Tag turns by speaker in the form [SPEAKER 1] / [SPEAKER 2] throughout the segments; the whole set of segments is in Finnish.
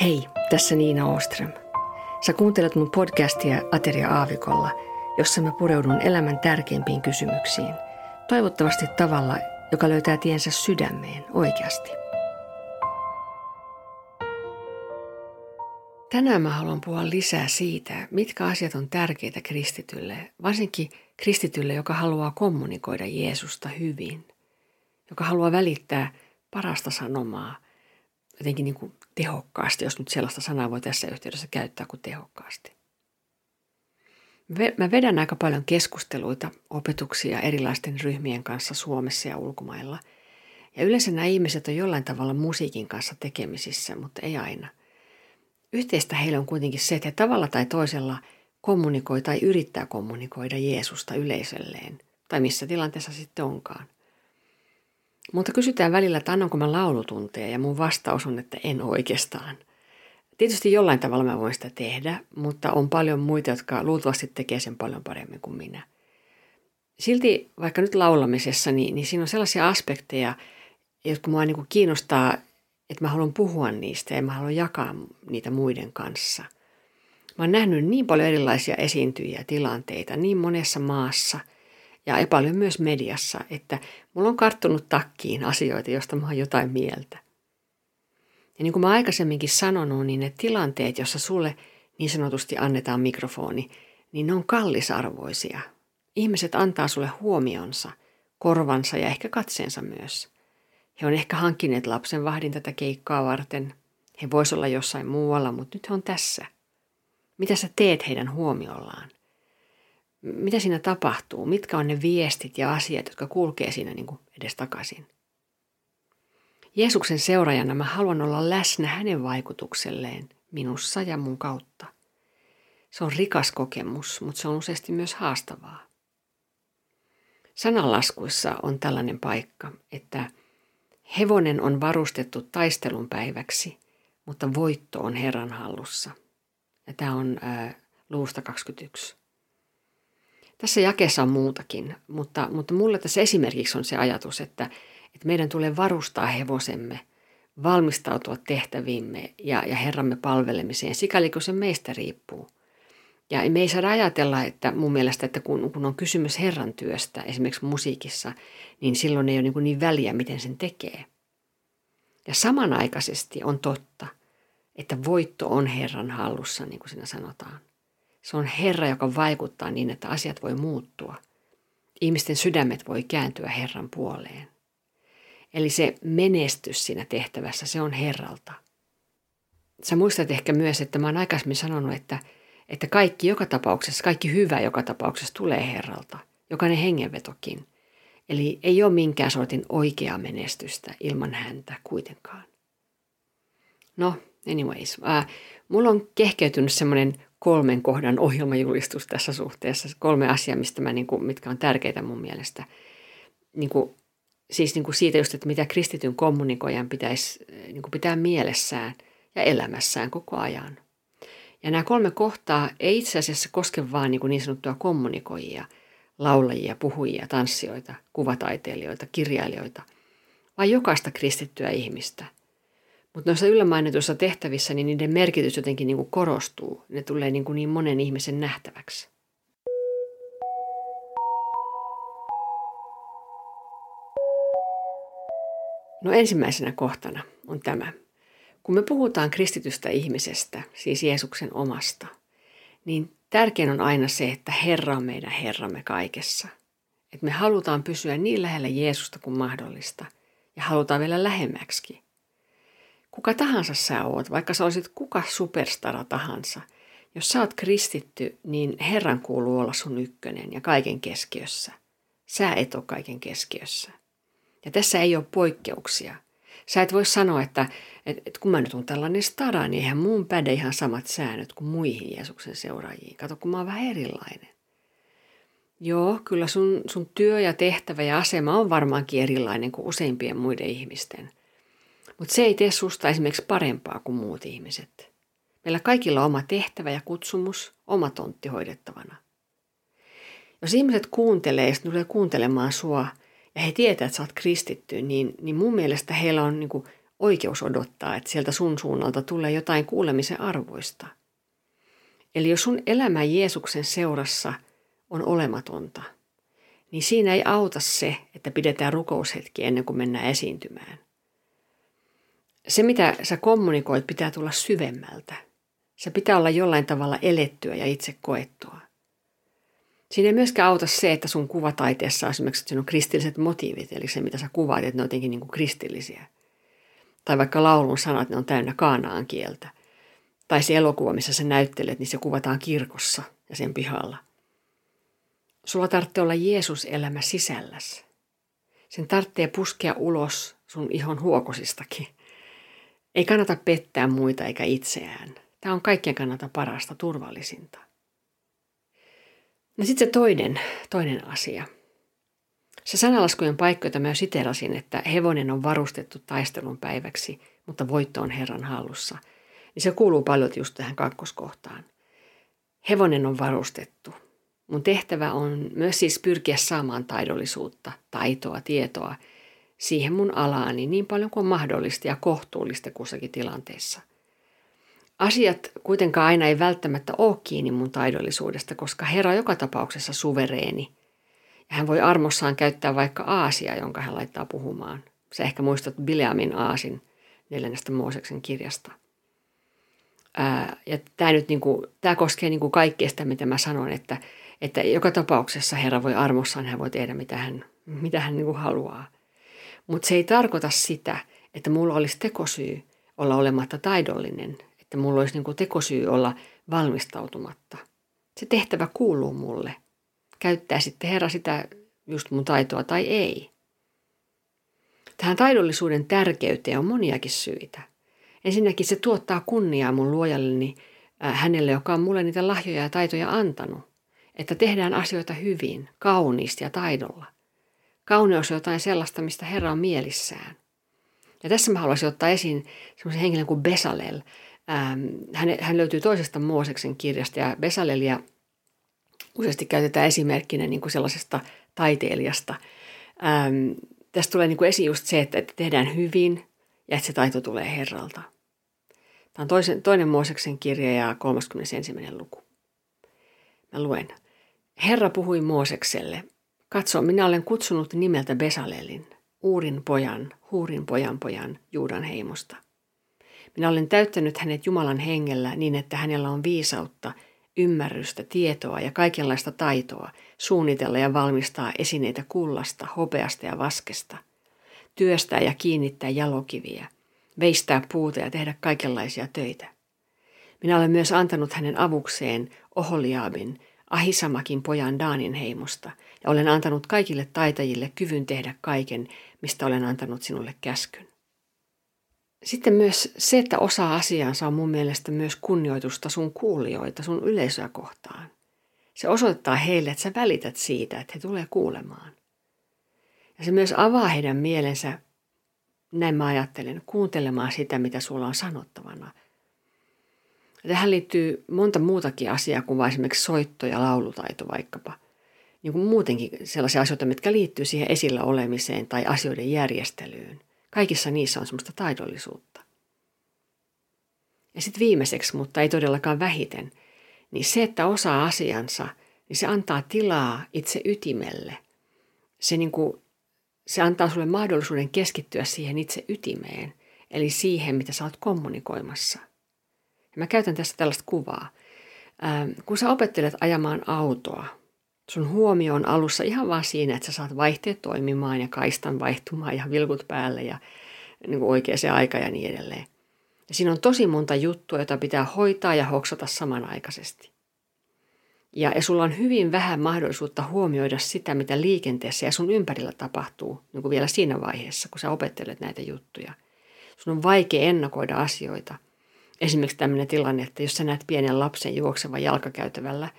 [SPEAKER 1] Hei, tässä Niina Oström. Sä kuuntelet mun podcastia Ateria Aavikolla, jossa mä pureudun elämän tärkeimpiin kysymyksiin. Toivottavasti tavalla, joka löytää tiensä sydämeen oikeasti. Tänään mä haluan puhua lisää siitä, mitkä asiat on tärkeitä kristitylle, varsinkin kristitylle, joka haluaa kommunikoida Jeesusta hyvin, joka haluaa välittää parasta sanomaa jotenkin niin kuin tehokkaasti, jos nyt sellaista sanaa voi tässä yhteydessä käyttää kuin tehokkaasti. Mä vedän aika paljon keskusteluita, opetuksia erilaisten ryhmien kanssa Suomessa ja ulkomailla. Ja yleensä nämä ihmiset on jollain tavalla musiikin kanssa tekemisissä, mutta ei aina. Yhteistä heille on kuitenkin se, että he tavalla tai toisella kommunikoi tai yrittää kommunikoida Jeesusta yleisölleen, tai missä tilanteessa sitten onkaan. Mutta kysytään välillä, että annanko mä laulutunteja ja mun vastaus on, että en oikeastaan. Tietysti jollain tavalla mä voin sitä tehdä, mutta on paljon muita, jotka luultavasti tekee sen paljon paremmin kuin minä. Silti vaikka nyt laulamisessa, niin, niin siinä on sellaisia aspekteja, jotka mua niin kiinnostaa, että mä haluan puhua niistä ja mä haluan jakaa niitä muiden kanssa. Mä oon nähnyt niin paljon erilaisia esiintyjiä tilanteita niin monessa maassa – ja paljon myös mediassa, että mulla on karttunut takkiin asioita, joista mä oon jotain mieltä. Ja niin kuin mä aikaisemminkin sanonut, niin ne tilanteet, jossa sulle niin sanotusti annetaan mikrofoni, niin ne on kallisarvoisia. Ihmiset antaa sulle huomionsa, korvansa ja ehkä katseensa myös. He on ehkä hankkineet lapsen vahdin tätä keikkaa varten. He vois olla jossain muualla, mutta nyt he on tässä. Mitä sä teet heidän huomiollaan? Mitä siinä tapahtuu, mitkä on ne viestit ja asiat, jotka kulkee siinä niin kuin edes takaisin. Jeesuksen seuraajana mä haluan olla läsnä hänen vaikutukselleen minussa ja mun kautta. Se on rikas kokemus, mutta se on useasti myös haastavaa. Sananlaskuissa on tällainen paikka, että hevonen on varustettu taistelun päiväksi, mutta voitto on Herran hallussa. Ja tämä on ää, luusta 21. Tässä jakeessa on muutakin, mutta, mutta mulle tässä esimerkiksi on se ajatus, että, että meidän tulee varustaa hevosemme, valmistautua tehtäviimme ja, ja Herramme palvelemiseen, sikäli kun se meistä riippuu. Ja me ei saada ajatella, että mun mielestä, että kun, kun on kysymys Herran työstä, esimerkiksi musiikissa, niin silloin ei ole niin, niin väliä, miten sen tekee. Ja samanaikaisesti on totta, että voitto on Herran hallussa, niin kuin siinä sanotaan. Se on Herra, joka vaikuttaa niin, että asiat voi muuttua. Ihmisten sydämet voi kääntyä Herran puoleen. Eli se menestys siinä tehtävässä, se on Herralta. Sä muistat ehkä myös, että mä oon aikaisemmin sanonut, että, että kaikki joka tapauksessa, kaikki hyvä joka tapauksessa tulee Herralta. Jokainen hengenvetokin. Eli ei ole minkään sortin oikeaa menestystä ilman häntä kuitenkaan. No, anyways. Äh, mulla on kehkeytynyt semmoinen kolmen kohdan ohjelmajulistus tässä suhteessa. Kolme asiaa, mistä mä, niin kuin, mitkä on tärkeitä mun mielestä. Niin kuin, siis niin kuin siitä just, että mitä kristityn kommunikoijan pitäisi niin kuin pitää mielessään ja elämässään koko ajan. Ja nämä kolme kohtaa ei itse asiassa koske vain niin, kuin niin sanottua kommunikoijia, laulajia, puhujia, tanssijoita, kuvataiteilijoita, kirjailijoita, vaan jokaista kristittyä ihmistä – mutta noissa yllämainetuissa tehtävissä niin niiden merkitys jotenkin niin kuin korostuu. Ne tulee niin, kuin niin monen ihmisen nähtäväksi. No ensimmäisenä kohtana on tämä. Kun me puhutaan kristitystä ihmisestä, siis Jeesuksen omasta, niin tärkein on aina se, että Herra on meidän Herramme kaikessa. Että me halutaan pysyä niin lähellä Jeesusta kuin mahdollista ja halutaan vielä lähemmäksi kuka tahansa sä oot, vaikka sä olisit kuka superstara tahansa, jos sä oot kristitty, niin Herran kuuluu olla sun ykkönen ja kaiken keskiössä. Sä et ole kaiken keskiössä. Ja tässä ei ole poikkeuksia. Sä et voi sanoa, että, että, että kun mä nyt on tällainen stara, niin eihän muun päde ihan samat säännöt kuin muihin Jeesuksen seuraajiin. Kato, kun mä oon vähän erilainen. Joo, kyllä sun, sun työ ja tehtävä ja asema on varmaankin erilainen kuin useimpien muiden ihmisten. Mutta se ei tee susta esimerkiksi parempaa kuin muut ihmiset. Meillä kaikilla on oma tehtävä ja kutsumus, oma tontti hoidettavana. Jos ihmiset kuuntelee ja tulee kuuntelemaan sua ja he tietävät, että sä oot kristitty, niin, niin mun mielestä heillä on niin kuin oikeus odottaa, että sieltä sun suunnalta tulee jotain kuulemisen arvoista. Eli jos sun elämä Jeesuksen seurassa on olematonta, niin siinä ei auta se, että pidetään rukoushetki ennen kuin mennään esiintymään. Se, mitä sä kommunikoit, pitää tulla syvemmältä. Se pitää olla jollain tavalla elettyä ja itse koettua. Siinä ei myöskään auta se, että sun kuvataiteessa on esimerkiksi on kristilliset motiivit, eli se mitä sä kuvaat, että ne on jotenkin niin kuin kristillisiä. Tai vaikka laulun sanat, ne on täynnä kaanaan kieltä. Tai se elokuva, missä sä näyttelet, niin se kuvataan kirkossa ja sen pihalla. Sulla tarvitsee olla Jeesus-elämä sisälläs. Sen tarvitsee puskea ulos sun ihon huokosistakin. Ei kannata pettää muita eikä itseään. Tämä on kaikkien kannalta parasta, turvallisinta. No sitten se toinen, toinen asia. Se sanalaskujen paikka, jota mä siterasin, että hevonen on varustettu taistelun päiväksi, mutta voitto on Herran hallussa, niin se kuuluu paljon just tähän kakkoskohtaan. Hevonen on varustettu. Mun tehtävä on myös siis pyrkiä saamaan taidollisuutta, taitoa, tietoa siihen mun alaani niin paljon kuin mahdollista ja kohtuullista kussakin tilanteessa. Asiat kuitenkaan aina ei välttämättä ole kiinni mun taidollisuudesta, koska Herra on joka tapauksessa suvereeni. Ja hän voi armossaan käyttää vaikka aasia, jonka hän laittaa puhumaan. Sä ehkä muistat Bileamin aasin neljännestä Mooseksen kirjasta. Ää, ja tämä nyt niinku, tää koskee niinku kaikkea sitä, mitä mä sanon, että, että joka tapauksessa Herra voi armossaan, hän voi tehdä mitä hän, mitä hän niinku haluaa. Mutta se ei tarkoita sitä, että mulla olisi tekosyy olla olematta taidollinen että mulla olisi niin tekosyy olla valmistautumatta. Se tehtävä kuuluu mulle. Käyttää sitten Herra sitä just mun taitoa tai ei. Tähän taidollisuuden tärkeyteen on moniakin syitä. Ensinnäkin se tuottaa kunniaa mun luojalleni äh, hänelle, joka on mulle niitä lahjoja ja taitoja antanut. Että tehdään asioita hyvin, kauniisti ja taidolla. Kauneus on jotain sellaista, mistä Herra on mielissään. Ja tässä mä haluaisin ottaa esiin semmoisen henkilön kuin Besalel, Ähm, hän, hän löytyy toisesta Mooseksen kirjasta ja Besalelia useasti käytetään esimerkkinä niin kuin sellaisesta taiteilijasta. Ähm, tästä tulee niin kuin esiin just se, että, että tehdään hyvin ja että se taito tulee Herralta. Tämä on toisen, toinen Mooseksen kirja ja 31. luku. Mä luen. Herra puhui Moosekselle, katso, minä olen kutsunut nimeltä Besalelin, Uurin pojan, Huurin pojan pojan, Juudan heimosta – minä olen täyttänyt hänet Jumalan hengellä niin, että hänellä on viisautta, ymmärrystä, tietoa ja kaikenlaista taitoa suunnitella ja valmistaa esineitä kullasta, hopeasta ja vaskesta, työstää ja kiinnittää jalokiviä, veistää puuta ja tehdä kaikenlaisia töitä. Minä olen myös antanut hänen avukseen Oholiaabin, Ahisamakin pojan Daanin heimosta, ja olen antanut kaikille taitajille kyvyn tehdä kaiken, mistä olen antanut sinulle käskyn. Sitten myös se, että osaa asiansa on mun mielestä myös kunnioitusta sun kuulijoita, sun yleisöä kohtaan. Se osoittaa heille, että sä välität siitä, että he tulee kuulemaan. Ja se myös avaa heidän mielensä, näin mä ajattelen, kuuntelemaan sitä, mitä sulla on sanottavana. Ja tähän liittyy monta muutakin asiaa kuin esimerkiksi soitto ja laulutaito vaikkapa. Niin kuin muutenkin sellaisia asioita, mitkä liittyy siihen esillä olemiseen tai asioiden järjestelyyn. Kaikissa niissä on semmoista taidollisuutta. Ja sitten viimeiseksi, mutta ei todellakaan vähiten, niin se, että osaa asiansa, niin se antaa tilaa itse ytimelle. Se, niin kuin, se antaa sulle mahdollisuuden keskittyä siihen itse ytimeen, eli siihen, mitä sä oot kommunikoimassa. Ja mä käytän tässä tällaista kuvaa. Kun sä opettelet ajamaan autoa, sun huomio on alussa ihan vaan siinä, että sä saat vaihteet toimimaan ja kaistan vaihtumaan ja vilkut päälle ja niin kuin oikeaan aika ja niin edelleen. Ja siinä on tosi monta juttua, jota pitää hoitaa ja hoksata samanaikaisesti. Ja, ja sulla on hyvin vähän mahdollisuutta huomioida sitä, mitä liikenteessä ja sun ympärillä tapahtuu niin kuin vielä siinä vaiheessa, kun sä opettelet näitä juttuja. Sun on vaikea ennakoida asioita. Esimerkiksi tämmöinen tilanne, että jos sä näet pienen lapsen juoksevan jalkakäytävällä –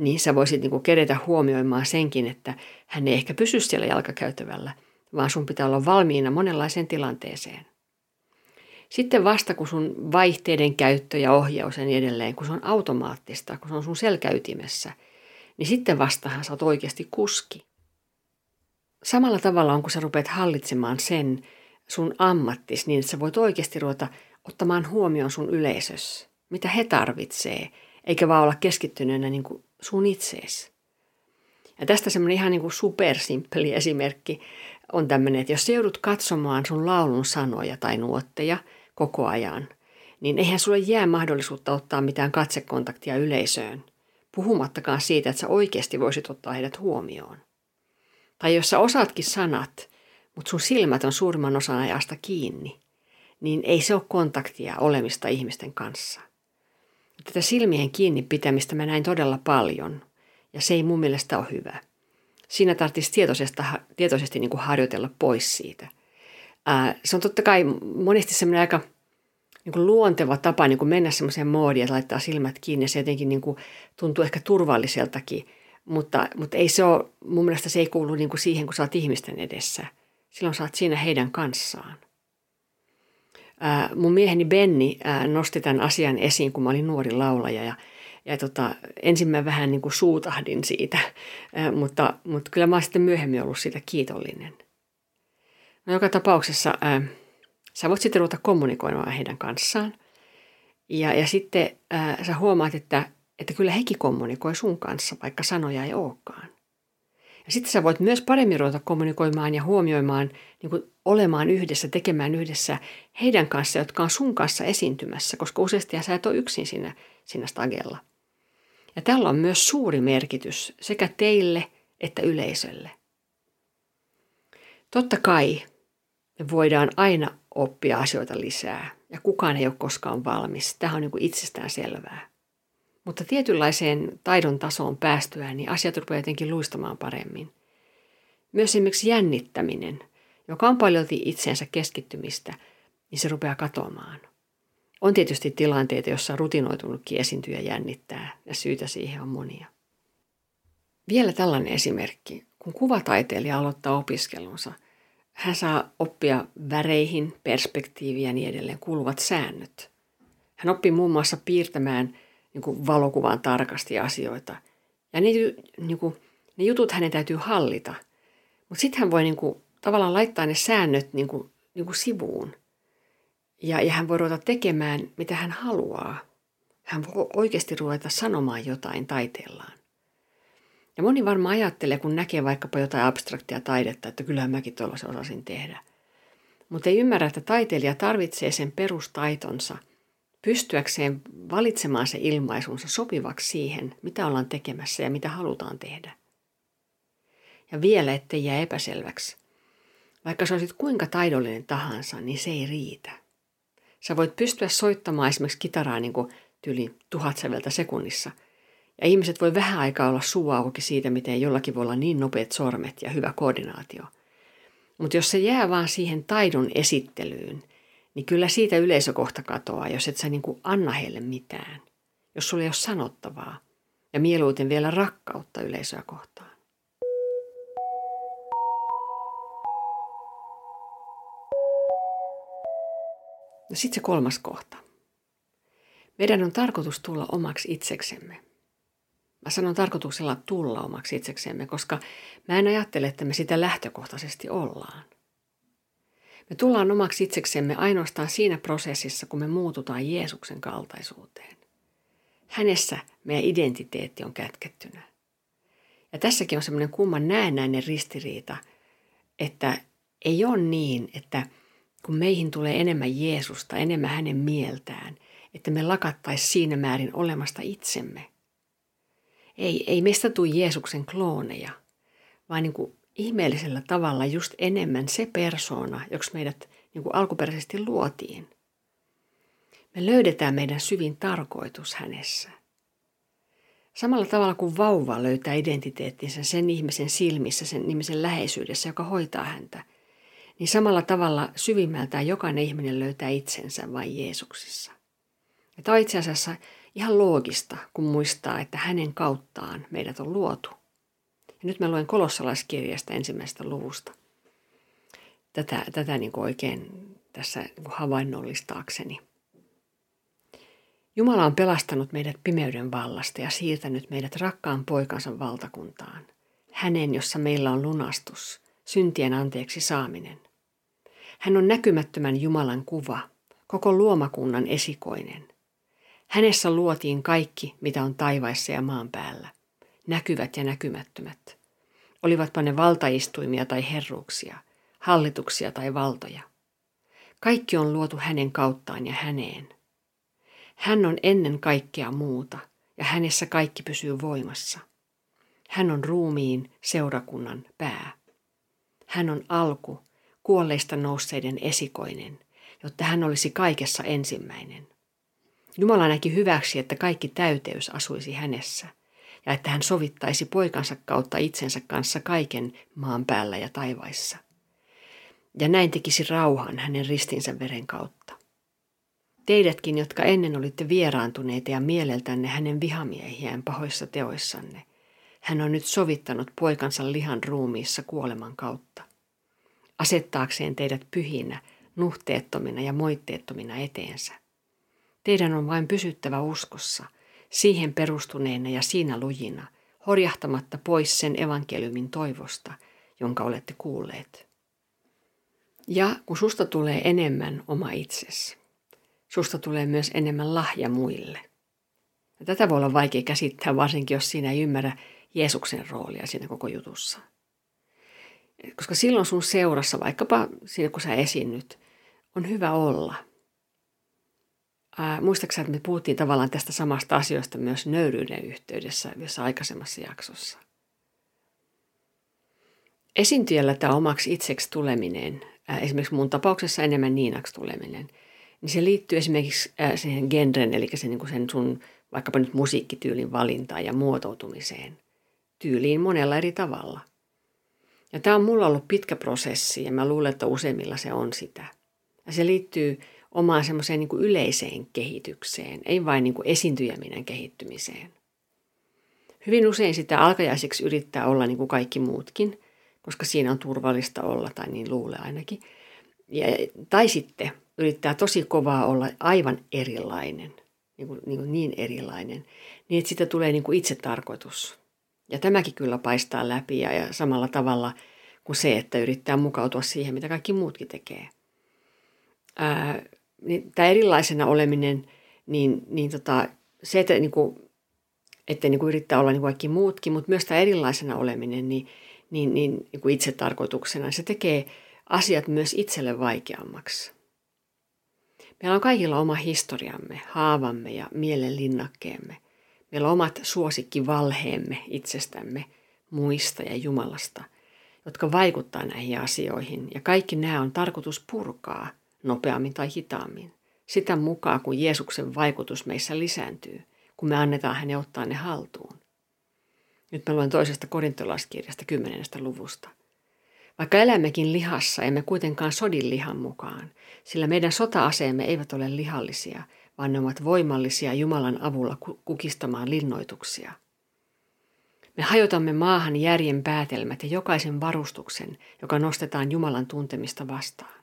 [SPEAKER 1] niin sä voisit niin kuin kerätä huomioimaan senkin, että hän ei ehkä pysy siellä jalkakäytävällä, vaan sun pitää olla valmiina monenlaiseen tilanteeseen. Sitten vasta kun sun vaihteiden käyttö ja ohjaus ja niin edelleen, kun se on automaattista, kun se on sun selkäytimessä, niin sitten vastahan sä oot oikeasti kuski. Samalla tavalla on, kun sä rupeat hallitsemaan sen sun ammattis niin, että sä voit oikeasti ruveta ottamaan huomioon sun yleisössä, mitä he tarvitsee, eikä vaan olla keskittyneenä niin kuin sun itseesi. Ja tästä semmoinen ihan niin kuin supersimppeli esimerkki on tämmöinen, että jos sä joudut katsomaan sun laulun sanoja tai nuotteja koko ajan, niin eihän sulle jää mahdollisuutta ottaa mitään katsekontaktia yleisöön, puhumattakaan siitä, että sä oikeasti voisit ottaa heidät huomioon. Tai jos sä osaatkin sanat, mutta sun silmät on suurimman osan ajasta kiinni, niin ei se ole kontaktia olemista ihmisten kanssa. Tätä silmien kiinni pitämistä mä näin todella paljon, ja se ei mun mielestä ole hyvä. Siinä tarvitsisi tietoisesti, tietoisesti niin kuin harjoitella pois siitä. Ää, se on totta kai monesti semmoinen aika niin kuin luonteva tapa niin kuin mennä semmoiseen moodiin, että laittaa silmät kiinni. Se jotenkin niin kuin tuntuu ehkä turvalliseltakin, mutta, mutta ei se ole, mun mielestä se ei kuulu niin kuin siihen, kun sä oot ihmisten edessä. Silloin sä oot siinä heidän kanssaan. Mun mieheni Benni nosti tämän asian esiin, kun mä olin nuori laulaja ja, ja tota, ensin mä vähän niin kuin suutahdin siitä, mutta, mutta kyllä mä oon sitten myöhemmin ollut siitä kiitollinen. No, joka tapauksessa ää, sä voit sitten ruveta kommunikoimaan heidän kanssaan ja, ja sitten ää, sä huomaat, että, että kyllä hekin kommunikoi sun kanssa, vaikka sanoja ei olekaan. Ja sitten sä voit myös paremmin ruveta kommunikoimaan ja huomioimaan, niin kuin olemaan yhdessä, tekemään yhdessä heidän kanssa, jotka on sun kanssa esiintymässä, koska useasti sä et ole yksin siinä, siinä stagella. Ja tällä on myös suuri merkitys sekä teille että yleisölle. Totta kai me voidaan aina oppia asioita lisää ja kukaan ei ole koskaan valmis. Tämä on niin kuin itsestään selvää. Mutta tietynlaiseen taidon tasoon päästyään, niin asiat rupeaa jotenkin luistamaan paremmin. Myös esimerkiksi jännittäminen, joka on paljon itseensä keskittymistä, niin se rupeaa katoamaan. On tietysti tilanteita, joissa rutinoitunutkin esiintyjä jännittää, ja syitä siihen on monia. Vielä tällainen esimerkki. Kun kuvataiteilija aloittaa opiskelunsa, hän saa oppia väreihin, perspektiiviin ja niin edelleen kuuluvat säännöt. Hän oppii muun muassa piirtämään – niin kuin valokuvan tarkasti asioita. Ja ne, niin kuin, ne jutut hänen täytyy hallita. Mutta sitten hän voi niin kuin, tavallaan laittaa ne säännöt niin kuin, niin kuin sivuun. Ja, ja hän voi ruveta tekemään, mitä hän haluaa. Hän voi oikeasti ruveta sanomaan jotain taiteellaan. Ja moni varmaan ajattelee, kun näkee vaikkapa jotain abstraktia taidetta, että kyllähän mäkin tuollaisen osasin tehdä. Mutta ei ymmärrä, että taiteilija tarvitsee sen perustaitonsa – pystyäkseen valitsemaan se ilmaisunsa sopivaksi siihen, mitä ollaan tekemässä ja mitä halutaan tehdä. Ja vielä, ettei jää epäselväksi. Vaikka sä olisit kuinka taidollinen tahansa, niin se ei riitä. Sä voit pystyä soittamaan esimerkiksi kitaraa niin kuin tyli tuhat säveltä sekunnissa. Ja ihmiset voi vähän aikaa olla suu auki siitä, miten jollakin voi olla niin nopeat sormet ja hyvä koordinaatio. Mutta jos se jää vaan siihen taidon esittelyyn, niin kyllä siitä yleisökohta katoaa, jos et sä niin kuin anna heille mitään. Jos sulla ei ole sanottavaa. Ja mieluiten vielä rakkautta yleisöä kohtaan. No sitten se kolmas kohta. Meidän on tarkoitus tulla omaksi itseksemme. Mä sanon tarkoituksella tulla omaksi itseksemme, koska mä en ajattele, että me sitä lähtökohtaisesti ollaan. Me tullaan omaksi itseksemme ainoastaan siinä prosessissa, kun me muututaan Jeesuksen kaltaisuuteen. Hänessä meidän identiteetti on kätkettynä. Ja tässäkin on semmoinen kumman näennäinen ristiriita, että ei ole niin, että kun meihin tulee enemmän Jeesusta, enemmän hänen mieltään, että me lakattaisi siinä määrin olemasta itsemme. Ei, ei meistä tule Jeesuksen klooneja, vaan niin kuin ihmeellisellä tavalla just enemmän se persoona, joksi meidät niin kuin alkuperäisesti luotiin. Me löydetään meidän syvin tarkoitus hänessä. Samalla tavalla kuin vauva löytää identiteettinsä sen ihmisen silmissä, sen ihmisen läheisyydessä, joka hoitaa häntä, niin samalla tavalla syvimmältään jokainen ihminen löytää itsensä vain Jeesuksissa. Ja tämä on itse asiassa ihan loogista, kun muistaa, että hänen kauttaan meidät on luotu. Ja nyt mä luen kolossalaiskirjasta ensimmäisestä luvusta. Tätä, tätä niin kuin oikein tässä niin kuin havainnollistaakseni. Jumala on pelastanut meidät pimeyden vallasta ja siirtänyt meidät rakkaan poikansa valtakuntaan. Hänen, jossa meillä on lunastus, syntien anteeksi saaminen. Hän on näkymättömän Jumalan kuva, koko luomakunnan esikoinen. Hänessä luotiin kaikki, mitä on taivaissa ja maan päällä, näkyvät ja näkymättömät. Olivatpa ne valtaistuimia tai herruuksia, hallituksia tai valtoja. Kaikki on luotu hänen kauttaan ja häneen. Hän on ennen kaikkea muuta, ja hänessä kaikki pysyy voimassa. Hän on ruumiin seurakunnan pää. Hän on alku, kuolleista nousseiden esikoinen, jotta hän olisi kaikessa ensimmäinen. Jumala näki hyväksi, että kaikki täyteys asuisi hänessä ja että hän sovittaisi poikansa kautta itsensä kanssa kaiken maan päällä ja taivaissa. Ja näin tekisi rauhan hänen ristinsä veren kautta. Teidätkin, jotka ennen olitte vieraantuneita ja mieleltänne hänen vihamiehiään pahoissa teoissanne, hän on nyt sovittanut poikansa lihan ruumiissa kuoleman kautta. Asettaakseen teidät pyhinä, nuhteettomina ja moitteettomina eteensä. Teidän on vain pysyttävä uskossa, siihen perustuneena ja siinä lujina, horjahtamatta pois sen evankeliumin toivosta, jonka olette kuulleet. Ja kun susta tulee enemmän oma itsesi, susta tulee myös enemmän lahja muille. Ja tätä voi olla vaikea käsittää, varsinkin jos siinä ei ymmärrä Jeesuksen roolia siinä koko jutussa. Koska silloin sun seurassa, vaikkapa siinä kun sä esiinnyt, on hyvä olla. Ää, että me puhuttiin tavallaan tästä samasta asioista myös nöyryyden yhteydessä jossa aikaisemmassa jaksossa. Esiintyjällä tämä omaksi itseksi tuleminen, esimerkiksi mun tapauksessa enemmän niinaksi tuleminen, niin se liittyy esimerkiksi siihen genren, eli sen, niin sen sun vaikkapa nyt musiikkityylin valintaan ja muotoutumiseen – tyyliin monella eri tavalla. Ja tämä on mulla ollut pitkä prosessi ja mä luulen, että useimmilla se on sitä. Ja se liittyy omaan semmoiseen niin kuin yleiseen kehitykseen, ei vain niin kuin esiintyjäminen kehittymiseen. Hyvin usein sitä alkajaiseksi yrittää olla niin kuin kaikki muutkin, koska siinä on turvallista olla, tai niin luulee ainakin. Ja, tai sitten yrittää tosi kovaa olla aivan erilainen, niin, kuin, niin, kuin niin erilainen, niin että siitä tulee niin kuin itsetarkoitus. Ja tämäkin kyllä paistaa läpi ja, ja samalla tavalla kuin se, että yrittää mukautua siihen, mitä kaikki muutkin tekee. Ää, niin tämä erilaisena oleminen, niin, niin tota, se, että, niin kuin, että niin kuin yrittää olla niin kuin kaikki muutkin, mutta myös tämä erilaisena oleminen, niin, niin, niin, niin kuin itse tarkoituksena, se tekee asiat myös itselle vaikeammaksi. Meillä on kaikilla oma historiamme, haavamme ja mielenlinnakkeemme – Meillä on omat suosikkivalheemme itsestämme, muista ja Jumalasta, jotka vaikuttaa näihin asioihin. Ja kaikki nämä on tarkoitus purkaa nopeammin tai hitaammin. Sitä mukaan, kun Jeesuksen vaikutus meissä lisääntyy, kun me annetaan hänen ottaa ne haltuun. Nyt mä luen toisesta korintolaiskirjasta kymmenestä luvusta. Vaikka elämmekin lihassa, emme kuitenkaan sodin lihan mukaan, sillä meidän sota-aseemme eivät ole lihallisia – vaan ne ovat voimallisia Jumalan avulla kukistamaan linnoituksia. Me hajotamme maahan järjen päätelmät ja jokaisen varustuksen, joka nostetaan Jumalan tuntemista vastaan.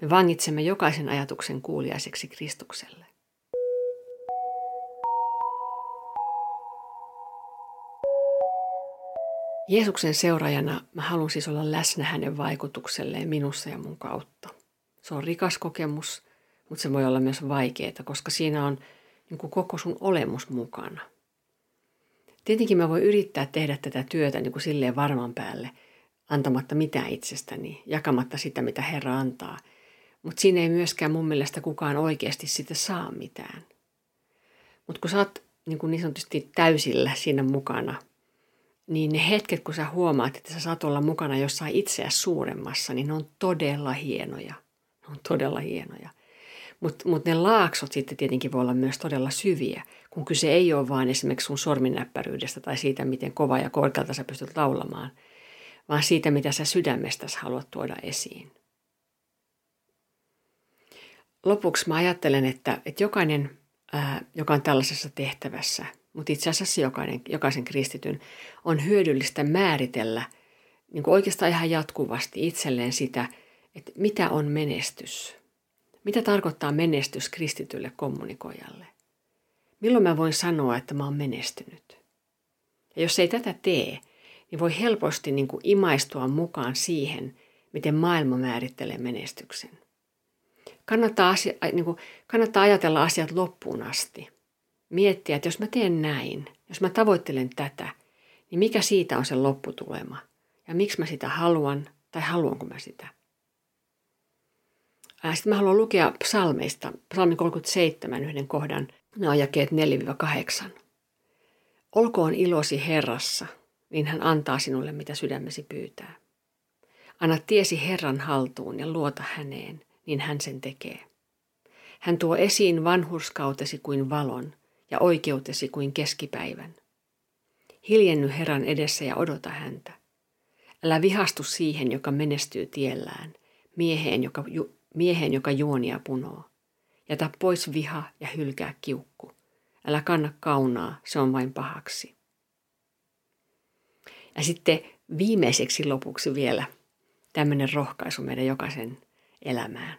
[SPEAKER 1] Me vangitsemme jokaisen ajatuksen kuuliaiseksi Kristukselle. Jeesuksen seuraajana mä haluan siis olla läsnä hänen vaikutukselleen minussa ja mun kautta. Se on rikas kokemus – mutta se voi olla myös vaikeaa, koska siinä on niin kuin koko sun olemus mukana. Tietenkin mä voin yrittää tehdä tätä työtä niin kuin silleen varman päälle, antamatta mitään itsestäni, jakamatta sitä, mitä Herra antaa. Mutta siinä ei myöskään mun mielestä kukaan oikeasti sitä saa mitään. Mutta kun sä oot niin, kuin niin sanotusti täysillä siinä mukana, niin ne hetket, kun sä huomaat, että sä saat olla mukana jossain itseäsi suuremmassa, niin ne on todella hienoja. Ne on todella hienoja. Mutta mut ne laaksot sitten tietenkin voi olla myös todella syviä, kun kyse ei ole vain esimerkiksi sun sorminnäppäryydestä tai siitä, miten kova ja korkealta sä pystyt laulamaan, vaan siitä, mitä sä sydämestäsi haluat tuoda esiin. Lopuksi mä ajattelen, että, että jokainen, ää, joka on tällaisessa tehtävässä, mutta itse asiassa jokainen, jokaisen kristityn, on hyödyllistä määritellä niin kuin oikeastaan ihan jatkuvasti itselleen sitä, että mitä on menestys – mitä tarkoittaa menestys kristitylle kommunikoijalle? Milloin mä voin sanoa, että mä oon menestynyt? Ja jos ei tätä tee, niin voi helposti niin kuin imaistua mukaan siihen, miten maailma määrittelee menestyksen. Kannattaa, asia, niin kuin, kannattaa ajatella asiat loppuun asti. Miettiä, että jos mä teen näin, jos mä tavoittelen tätä, niin mikä siitä on se lopputulema? Ja miksi mä sitä haluan, tai haluanko mä sitä? Sitten mä haluan lukea psalmeista, psalmi 37, yhden kohdan, ne on jakeet 4-8. Olkoon ilosi Herrassa, niin hän antaa sinulle, mitä sydämesi pyytää. Anna tiesi Herran haltuun ja luota häneen, niin hän sen tekee. Hän tuo esiin vanhurskautesi kuin valon ja oikeutesi kuin keskipäivän. Hiljenny Herran edessä ja odota häntä. Älä vihastu siihen, joka menestyy tiellään, mieheen, joka, ju, mieheen, joka juonia punoo. Jätä pois viha ja hylkää kiukku. Älä kanna kaunaa, se on vain pahaksi. Ja sitten viimeiseksi lopuksi vielä tämmöinen rohkaisu meidän jokaisen elämään.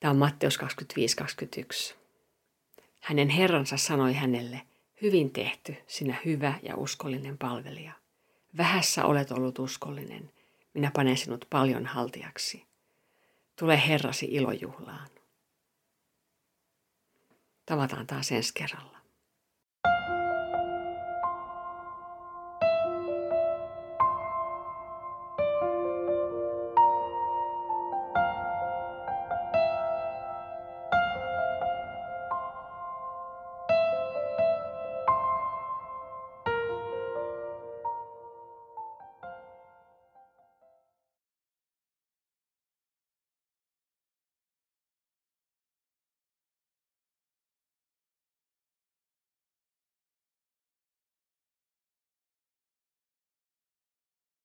[SPEAKER 1] Tämä on Matteus 25-21. Hänen herransa sanoi hänelle, hyvin tehty, sinä hyvä ja uskollinen palvelija. Vähässä olet ollut uskollinen, minä panen sinut paljon haltiaksi. Tule Herrasi ilojuhlaan. Tavataan taas ensi kerralla.